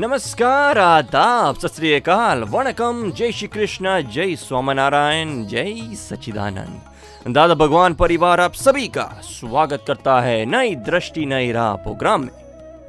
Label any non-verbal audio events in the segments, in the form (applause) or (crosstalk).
नमस्कार, आदाब, सत वणकम, जय श्री कृष्ण, जय स्वामीनारायण, जय सच्चिदानंद। दादा भगवान परिवार, आप सभी का स्वागत करता है नई दृष्टि, नई राह प्रोग्राम में।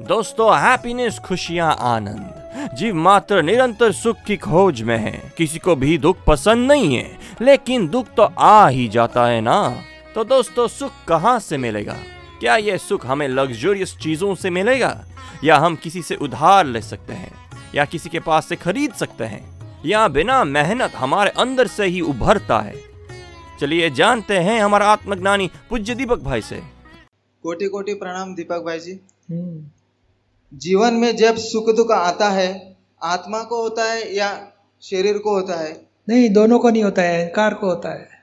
दोस्तों हैप्पीनेस खुशियाँ, आनंद। जीव मात्र निरंतर सुख की खोज में है। किसी को भी दुख पसंद नहीं है, लेकिन दुख तो आ ही जाता है ना। तो दोस्तों, सुख कहाँ से मिलेगा? क्या यह सुख हमें लग्जरियस चीज़ों से मिलेगा? या हम किसी से उधार ले सकते हैं? या किसी के पास से खरीद सकते हैं? या बिना मेहनत हमारे अंदर से ही उभरता है? चलिए जानते हैं हमारा आत्मज्ञानी पूज्य दीपक भाई से। कोटि कोटि प्रणाम दीपक भाई जी। जीवन में जब सुख दुख आता है आत्मा को होता है या शरीर को होता है? नहीं दोनों को नहीं होता है अहंकार को होता है।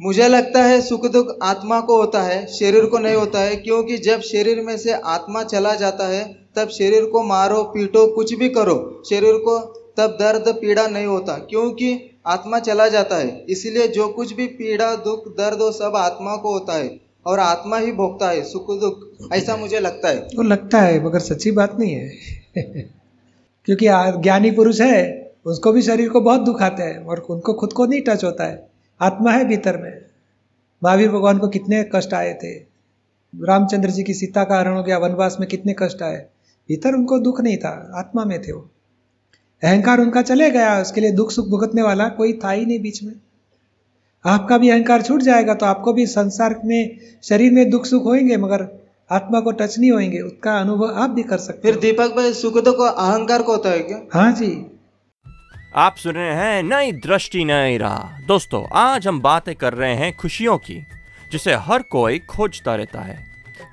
मुझे लगता है सुख दुख आत्मा को होता है, शरीर को नहीं होता है, क्योंकि जब शरीर में से आत्मा चला जाता है, तब शरीर को मारो, पीटो, कुछ भी करो, शरीर को, तब दर्द, पीड़ा नहीं होता, क्योंकि आत्मा चला जाता है। इसलिए जो कुछ भी पीड़ा, दुख, दर्द वो सब आत्मा को होता है, और आत्मा ही भोगता है, सुख दुख, ऐसा मुझे लगता है। वो लगता है, मगर सच्ची बात नहीं है। (laughs) क्योंकि ज्ञानी पुरुष है, उसको भी शरीर को बहुत दुख आता है, और उनको खुद को नहीं टच होता है। आत्मा है भीतर में। महावीर भगवान को कितने कष्ट आए थे। रामचंद्र जी की सीता का हरण हो गया वनवास में कितने कष्ट आए। भीतर उनको दुख नहीं था आत्मा में थे वो। अहंकार उनका चले गया उसके लिए दुख सुख भुगतने वाला कोई था ही नहीं बीच में। आपका भी अहंकार छूट जाएगा तो आपको भी संसार में शरीर में दुख सुख होंगे मगर आत्मा को टच नहीं होंगे उसका अनुभव आप भी कर सकते फिर दीपक भाई सुख दुख अहंकार को होता है क्या? हाँ जी। आप सुन रहे हैं नई दृष्टि, नई राह। दोस्तों, आज हम बातें कर रहे हैं खुशियों की, जिसे हर कोई खोजता रहता है।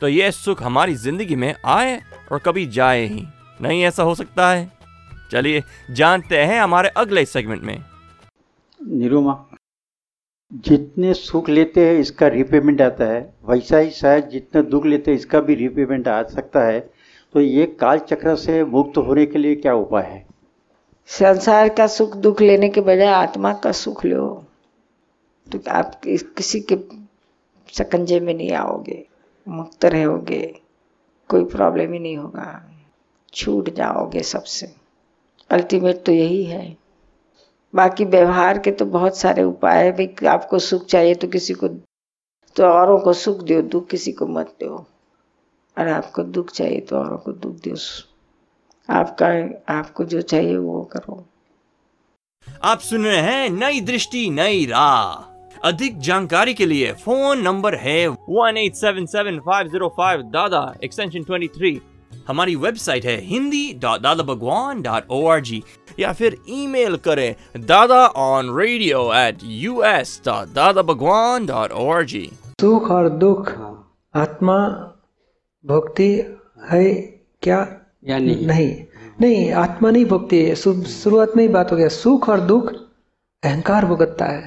तो ये सुख हमारी ज़िंदगी में आए और कभी जाए ही। नहीं, ऐसा हो सकता है? चलिए, जानते हैं हमारे अगले सेगमेंट में। निरुमा, जितने सुख लेते हैं, इसका रिपेमेंट आता है। वैसा ही शायद जितना दुख लेते हैं, इसका भी रिपेमेंट आ सकता है। तो ये काल चक्र से मुक्त होने के लिए क्या उपाय है? संसार का सुख दुख लेने के बजाय आत्मा का सुख लो। तो आप किसी के सकंजे में नहीं आओगे, मुक्त रहोगे, कोई प्रॉब्लम ही नहीं होगा। छूट जाओगे सबसे। अल्टीमेट तो यही है। बाकी व्यवहार के तो बहुत सारे उपाय है, भाई आपको सुख चाहिए तो किसी को तो औरों को सुख दो दुख किसी को मत दो और आपको दुख चाहिए तो औरों को दुख दो आपका आपको जो चाहिए वो करो। आप सुन रहे हैं नई दृष्टि नई राह। अधिक जानकारी के लिए फ़ोन नंबर है one eight seven seven five zero five Dada extension twenty three हमारी वेबसाइट है Hindi dot Dada Bhagwan dot O R G या फिर ईमेल करें Dada on radio at U S dot Dada Bhagwan dot O R G सुख और दुख आत्मा भक्ति है क्या? या नहीं? नहीं। नहीं आत्मा नहीं भोगती। है शुरुआत में ही बात हो गया। सुख और दुख अहंकार भुगतता है।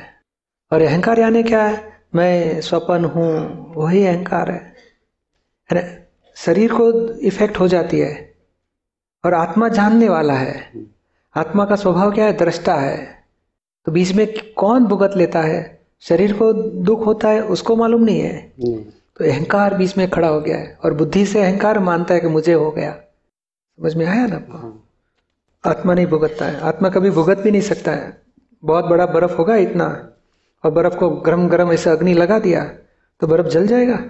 और अहंकार यानी क्या है? मैं स्वपन हूँ वही अहंकार है। है ना? शरीर को इफ़ेक्ट हो जाती है। और आत्मा जानने वाला है। आत्मा का स्वभाव क्या है? दृष्टा है। तो बीच में कौन भुगत लेता है? शरीर को दुख होता है उसको मालूम नहीं है। तो अहंकार बीच में खड़ा हो गया है। और बुद्धि से अहंकार मानता है कि मुझे हो गया। समझ में आया ना आपको? आत्मा नहीं भुगतता है। आत्मा कभी भुगत भी नहीं सकता है। बहुत बड़ा बर्फ़ होगा इतना और बर्फ़ को गरम गरम ऐसे अग्नि लगा दिया तो बर्फ़ जल जाएगा?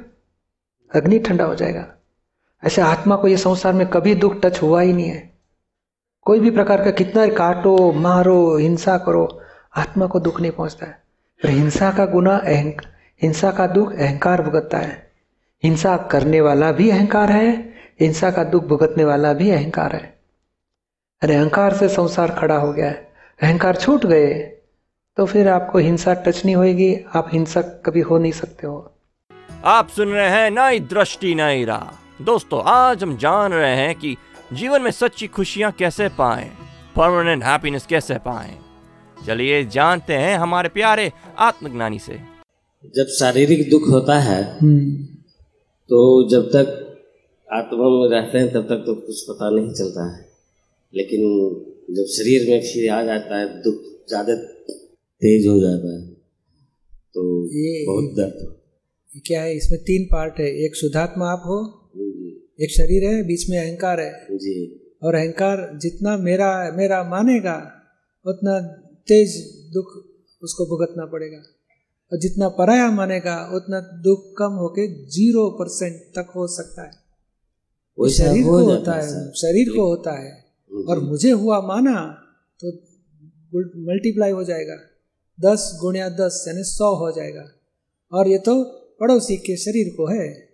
अग्नि ठंडा हो जाएगा। ऐसे आत्मा को ये संसार में कभी दुख टच हुआ ही नहीं है। कोई भी प्रकार का कितना काटो मारो हिंसा करो आत्मा को दुख नहीं पहुँचता है। पर हिंसा का गुना अहंक हिंसा का दुख अहंकार भुगतता है। हिंसा करने वाला भी अहंकार है हिंसा का दुख भुगतने वाला भी अहंकार है। अरे अहंकार से संसार खड़ा हो गया है। अहंकार छूट गए तो फिर आपको हिंसा टच नहीं होगी आप हिंसक कभी हो नहीं सकते हो। आप सुन रहे हैं नई दृष्टि नई राह। दोस्तों आज हम जान रहे हैं कि जीवन में सच्ची खुशियाँ कैसे पाएँ परमानेंट हैप्पीनेस कैसे पाएँ। चलिए जानते हैं हमारे प्यारे आत्मज्ञानी से। जब शारीरिक दुख होता है तो जब तक आत्मा में रहते हैं तब तक तो कुछ पता नहीं चलता है। लेकिन जब शरीर में फिर आ जाता है दुख ज़्यादा तेज हो जाता है तो ये- बहुत दर्द क्या है? इसमें तीन पार्ट है। एक शुद्धात्मा आप हो एक शरीर है बीच में अहंकार है। जी। और अहंकार जितना मेरा मेरा मानेगा उतना तेज दुख उसको भुगतना पड़ेगा। और जितना पराया मानेगा उतना दुख कम होके ज़ीरो परसेंट तक हो सकता है। वैसा शरीर को होता है शरीर को होता है। और मुझे हुआ माना तो मल्टीप्लाई हो जाएगा। दस गुणिया दस यानी सौ हो जाएगा। और ये तो पड़ोसी के शरीर को है।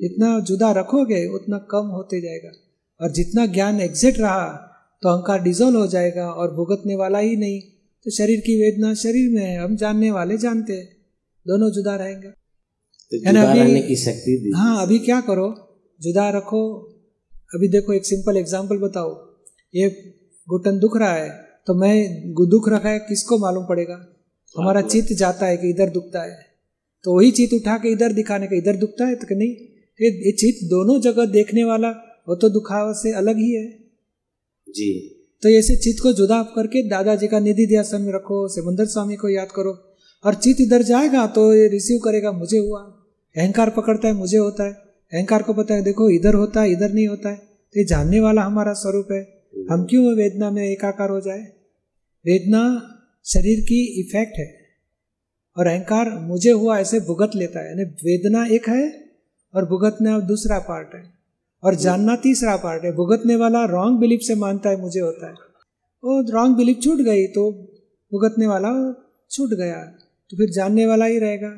जितना जुदा रखोगे उतना कम होते जाएगा। और जितना ज्ञान एग्जिट रहा तो अहंकार डिजोल्व हो जाएगा और भुगतने वाला ही नहीं। तो शरीर की वेदना शरीर में है हम जानने वाले जानते हैं। दोनों जुदा रहेंगे। तो जुदा रहने की शक्ति हाँ अभी क्या करो? जुदा रखो। अभी देखो एक सिंपल एग्ज़ाम्पल बताओ। ये घुटन दुख रहा है तो मैं दुख रखा है किसको मालूम पड़ेगा? हमारा चित्त जाता है कि इधर दुखता है। तो वही चित्त उठा के इधर दिखाने का इधर दुखता है तो कि नहीं? ये ये चित्त दोनों जगह देखने वाला वो तो दुखावा से अलग ही है। जी। तो ऐसे चित्त को जुदा करके दादाजी का निधि ध्यान में रखो सिमंदर स्वामी को याद करो। और चित्त इधर जाएगा तो ये रिसीव करेगा मुझे हुआ। अहंकार पकड़ता है मुझे होता है। अहंकार को पता है देखो, इधर होता है, इधर नहीं होता है। तो ये जानने वाला हमारा स्वरूप है। हम क्यों वेदना में एकाकार हो जाए? वेदना शरीर की इफ़ेक्ट है। और अहंकार मुझे हुआ ऐसे भुगत लेता है। यानी वेदना एक है और भुगतना दूसरा पार्ट है। और जानना तीसरा पार्ट है। भुगतने वाला रॉन्ग बिलीफ से मानता है, मुझे होता है। वो रॉन्ग बिलीफ छूट गई तो भुगतने वाला छूट गया। तो फिर जानने वाला ही रहेगा।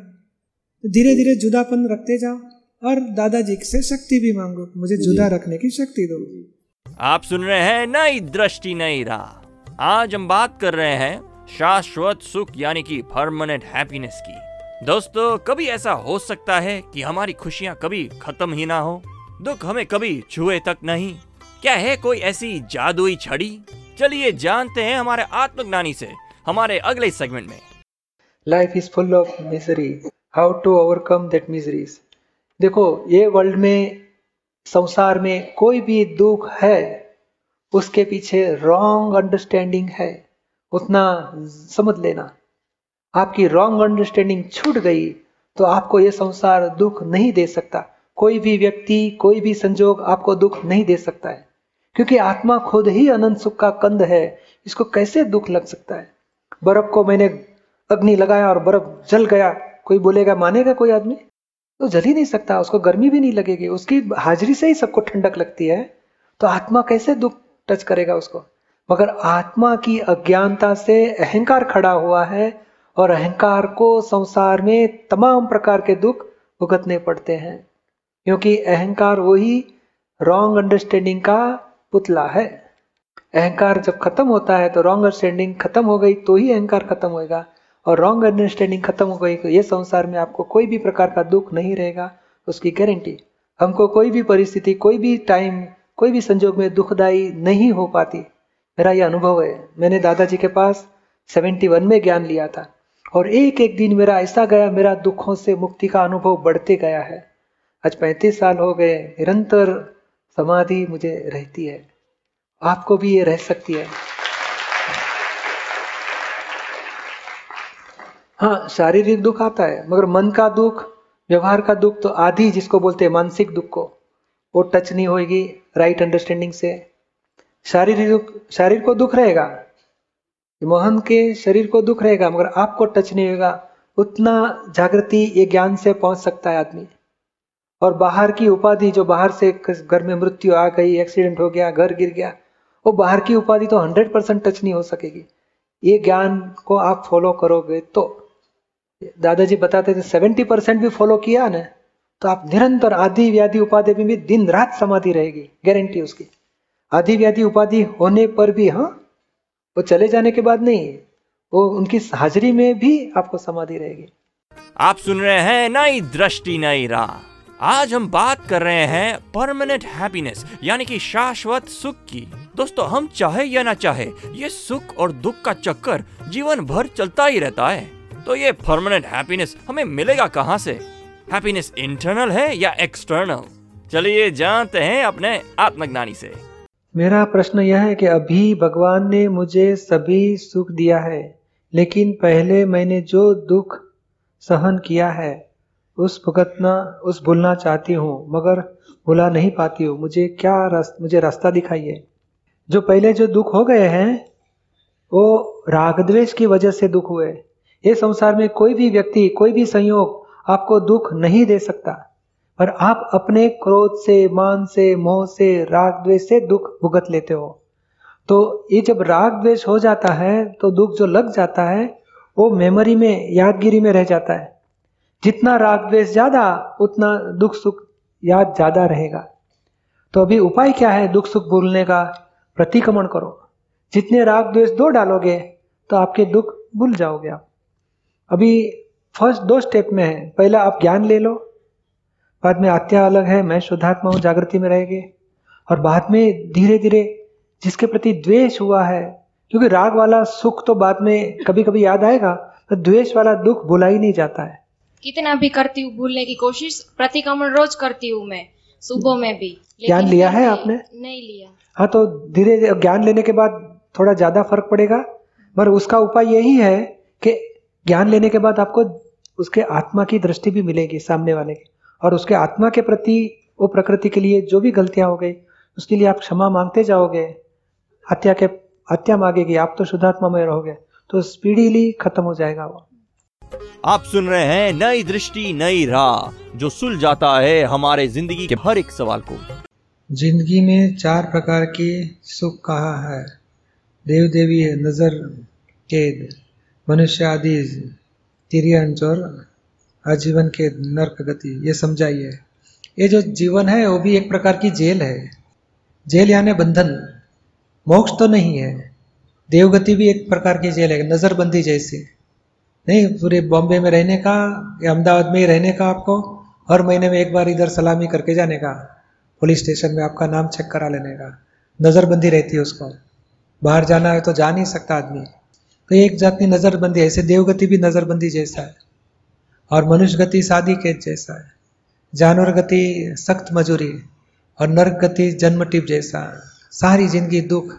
तो धीरे धीरे जुदापन रखते जाओ। और दादाजी से शक्ति भी मांगो मुझे जुदा रखने की शक्ति दो। आप सुन रहे हैं नई दृष्टि नई राह। आज हम बात कर रहे हैं शाश्वत सुख यानी कि परमानेंट हैप्पीनेस की। दोस्तों कभी ऐसा हो सकता है कि हमारी खुशियाँ कभी खत्म ही ना हो? दुख हमें कभी छुए तक नहीं। क्या है कोई ऐसी जादुई छड़ी? चलिए जानते हैं हमारे आत्मज्ञानी से हमारे अगले सेगमेंट में। Life is full of misery how to overcome that miseries देखो, ये वर्ल्ड में, संसार में कोई भी दुख है, उसके पीछे रॉन्ग अंडरस्टैंडिंग है। उतना समझ लेना। आपकी रॉन्ग अंडरस्टैंडिंग छूट गई तो आपको ये संसार दुख नहीं दे सकता। कोई भी व्यक्ति, कोई भी संजोग आपको दुख नहीं दे सकता है। क्योंकि आत्मा खुद ही अनंत सुख का कंद है, इसको कैसे दुख लग सकता है? बर्फ़ को मैंने अग्नि लगाया और बर्फ़ जल गया। कोई बोलेगा, मानेगा कोई आदमी? तो जल ही नहीं सकता, उसको गर्मी भी नहीं लगेगी, उसकी हाजिरी से ही सबको ठंडक लगती है। तो आत्मा कैसे दुख टच करेगा उसको? मगर आत्मा की अज्ञानता से अहंकार खड़ा हुआ है और अहंकार को संसार में तमाम प्रकार के दुख भुगतने पड़ते हैं, क्योंकि अहंकार वही रॉन्ग अंडरस्टैंडिंग का पुतला है। अहंकार जब खत्म होता है तो रॉन्ग अंडरस्टैंडिंग खत्म हो गई तो ही अहंकार खत्म होएगा। और रॉन्ग अंडरस्टैंडिंग खत्म हो गई तो ये संसार में आपको कोई भी प्रकार का दुख नहीं रहेगा, उसकी गारंटी हमको कोई भी परिस्थिति, कोई भी टाइम कोई भी संजोग में दुखदाई नहीं हो पाती। मेरा यह अनुभव है। मैंने दादाजी के पास 71 में ज्ञान लिया था और एक एक दिन मेरा ऐसा गया, मेरा दुखों से मुक्ति का अनुभव बढ़ते गया है। आज 35 साल हो गए, निरंतर समाधि मुझे रहती है। आपको भी ये रह सकती है। हाँ शारीरिक दुख आता है, मगर मन का दुख, व्यवहार का दुख तो आधी जिसको बोलते हैं मानसिक दुख को, वो टच नहीं होगी राइट अंडरस्टैंडिंग से। शारीरिक दुख, शरीर को दुख रहेगा, मोहन के शरीर को दुख रहेगा, मगर आपको टच नहीं होगा उतना जागृति ये ज्ञान से पहुँच सकता है आदमी। और बाहर की उपाधि जो बाहर से घर में मृत्यु आ गई एक्सीडेंट हो गया, घर गिर गया, वो बाहर की उपाधि तो हंड्रेड परसेंट टच नहीं हो सकेगी। ये ज्ञान को आप फॉलो करोगे तो। दादाजी बताते थे, सेवेंटी परसेंट भी फॉलो किया ना तो आप निरंतर आदि व्याधि उपाधि में भी दिन रात समाधि रहेगी गारंटी उसकी। आदि व्याधि उपाधि होने पर भी हाँ वो चले जाने के बाद नहीं, वो उनकी हाजिरी में भी आपको समाधि रहेगी। आप सुन रहे हैं नई दृष्टि, नई राह। आज हम बात कर रहे हैं परमानेंट हैप्पीनेस यानी कि शाश्वत सुख की। दोस्तों, हम चाहे या ना चाहे, ये सुख और दुख का चक्कर जीवन भर चलता ही रहता है। तो ये परमानेंट हैप्पीनेस हमें मिलेगा कहाँ से? हैप्पीनेस इंटरनल है या एक्सटर्नल चलिए जानते हैं अपने आत्मज्ञानी से। मेरा प्रश्न यह है कि अभी भगवान ने मुझे सभी सुख दिया है लेकिन पहले मैंने जो दुख सहन किया है उस भुगतना उस भूलना चाहती हूँ मगर भुला नहीं पाती हूँ। मुझे क्या रस, मुझे रास्ता दिखाइए। जो पहले जो दुख हो गए हैं वो रागद्वेश की वजह से दुख हुए। ये संसार में कोई भी व्यक्ति, कोई भी संयोग आपको दुख नहीं दे सकता। पर आप अपने क्रोध से, मान से, मोह से, राग द्वेष से दुख भुगत लेते हो। तो ये जब राग द्वेष हो जाता है तो दुख जो लग जाता है, वो मेमोरी में, यादगिरी में रह जाता है। जितना राग द्वेष ज़्यादा, उतना दुख सुख याद ज़्यादा रहेगा। तो अभी उपाय क्या है दुख सुख भूलने का? प्रतिक्रमण करो। जितने राग द्वेष दो डालोगे तो आपके दुख भूल जाओगे आप। अभी फ़र्स्ट दो स्टेप में है। पहला आप ज्ञान ले लो। बाद में आत्या अलग है मैं शुद्धात्मा हूँ जागृति में रहेंगे और बाद में धीरे धीरे जिसके प्रति द्वेष हुआ है क्योंकि राग वाला सुख तो बाद में कभी कभी याद आएगा तो द्वेष वाला दुख भुला ही नहीं जाता है। कितना भी करती हूँ भूलने की कोशिश प्रतिक्रमण रोज करती हूँ मैं सुबह में भी। ज्ञान लिया है आपने? नहीं लिया। हाँ तो धीरे धीरे ज्ञान लेने के बाद थोड़ा ज़्यादा फ़र्क पड़ेगा पर उसका उपाय यही है कि ज्ञान लेने के बाद आपको उसके आत्मा की दृष्टि भी मिलेगी सामने वाले की। और उसके आत्मा के प्रति वो प्रकृति के लिए जो भी गलतियाँ हो गई उसके लिए आप क्षमा मांगते जाओगे। हत्या के हत्या मांगेगी आप तो शुद्धात्मा में रहोगे तो स्पीडीली खत्म हो जाएगा वो। आप सुन रहे हैं नई दृष्टि नई राह जो सुल जाता है हमारे ज़िंदगी के हर एक सवाल को। ज़िंदगी में चार प्रकार की सुख कहा है? देव देवी नज़र कैद। मनुष्य आदि तिरियंश और आजीवन के नरक गति, ये समझाइए। ये जो जीवन है, वो भी एक प्रकार की जेल है। जेल यानी बंधन। मोक्ष तो नहीं है। देवगति भी एक प्रकार की जेल है, नजरबंदी जैसी। नहीं, पूरे बॉम्बे में रहने का या अहमदाबाद में ही रहने का आपको, हर महीने में एक बार इधर सलामी करके जाने का, पुलिस स्टेशन में आपका नाम चेक करा लेने का। नज़रबंदी रहती है उसको। बाहर जाना है तो जा नहीं सकता आदमी। तो एक जात की नज़रबंदी ऐसे देवगति भी नज़रबंदी जैसा है। और मनुष्य गति शादी के जैसा है। जानवर गति सख्त मजूरी और नर्क गति जन्म टिप जैसा सारी ज़िंदगी दुख,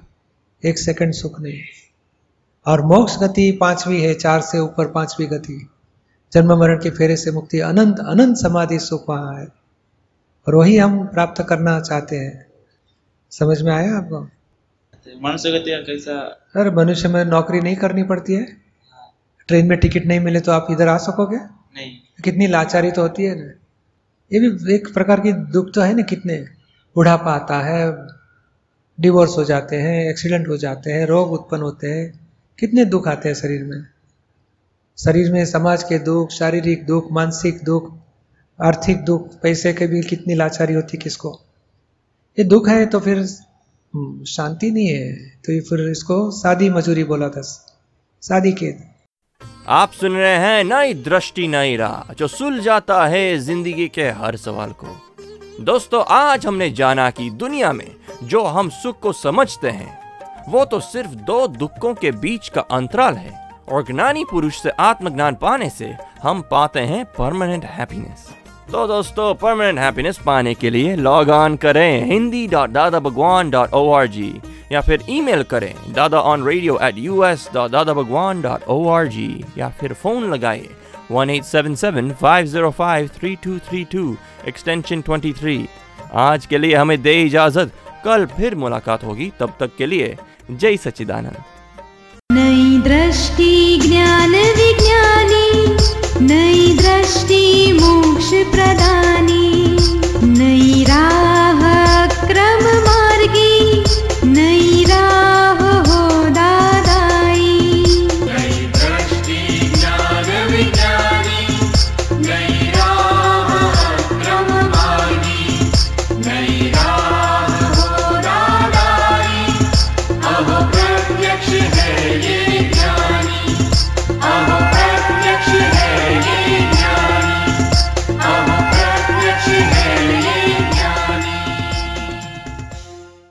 एक सेकंड सुख नहीं और मोक्ष गति पांचवी है, चार से ऊपर पांचवी गति। जन्म मरण के फेरे से मुक्ति, अनंत अनंत समाधि सुख वहाँ है। और वही हम प्राप्त करना चाहते हैं। समझ में आया आपको? मनुष्य गति कैसा? अरे मनुष्य में नौकरी नहीं करनी पड़ती है। ट्रेन में टिकट नहीं मिले तो आप इधर आ सकोगे? नहीं। कितनी लाचारी तो होती है ना। ये भी एक प्रकार की दुख तो है ना कितने। बुढ़ापा आता है डिवोर्स हो जाते हैं एक्सीडेंट हो जाते हैं रोग उत्पन्न होते हैं। कितने दुख आते हैं शरीर में। शरीर में समाज के दुख शारीरिक दुख मानसिक दुख आर्थिक दुख पैसे के भी कितनी लाचारी होती किसको। ये दुख है तो फिर शांति नहीं है। तो ये फिर इसको शादी मजूरी बोला था। शादी के। आप सुन रहे हैं नई दृष्टि, नई राह, जो सुल जाता है ज़िंदगी के हर सवाल को। दोस्तों, आज हमने जाना कि दुनिया में जो हम सुख को समझते हैं, वो तो सिर्फ़ दो दुखों के बीच का अंतराल है, और ज्ञानी पुरुष से आत्मज्ञान पाने से हम पाते हैं परमानेंट हैप्पीनेस तो दोस्तों परमानेंट हैप्पीनेस पाने के लिए लॉग ऑन करें Hindi dot Dada Bhagwan dot O R G या फिर ईमेल करें Dada on radio at U S dot Dada Bhagwan dot O R G या फिर फ़ोन लगाए one eight seven seven five zero five three two three two extension twenty three आज के लिए हमें दे इजाज़त। कल फिर मुलाकात होगी। तब तक के लिए जय सच्चिदानंद। नै दृष्टि मोक्षप्रदा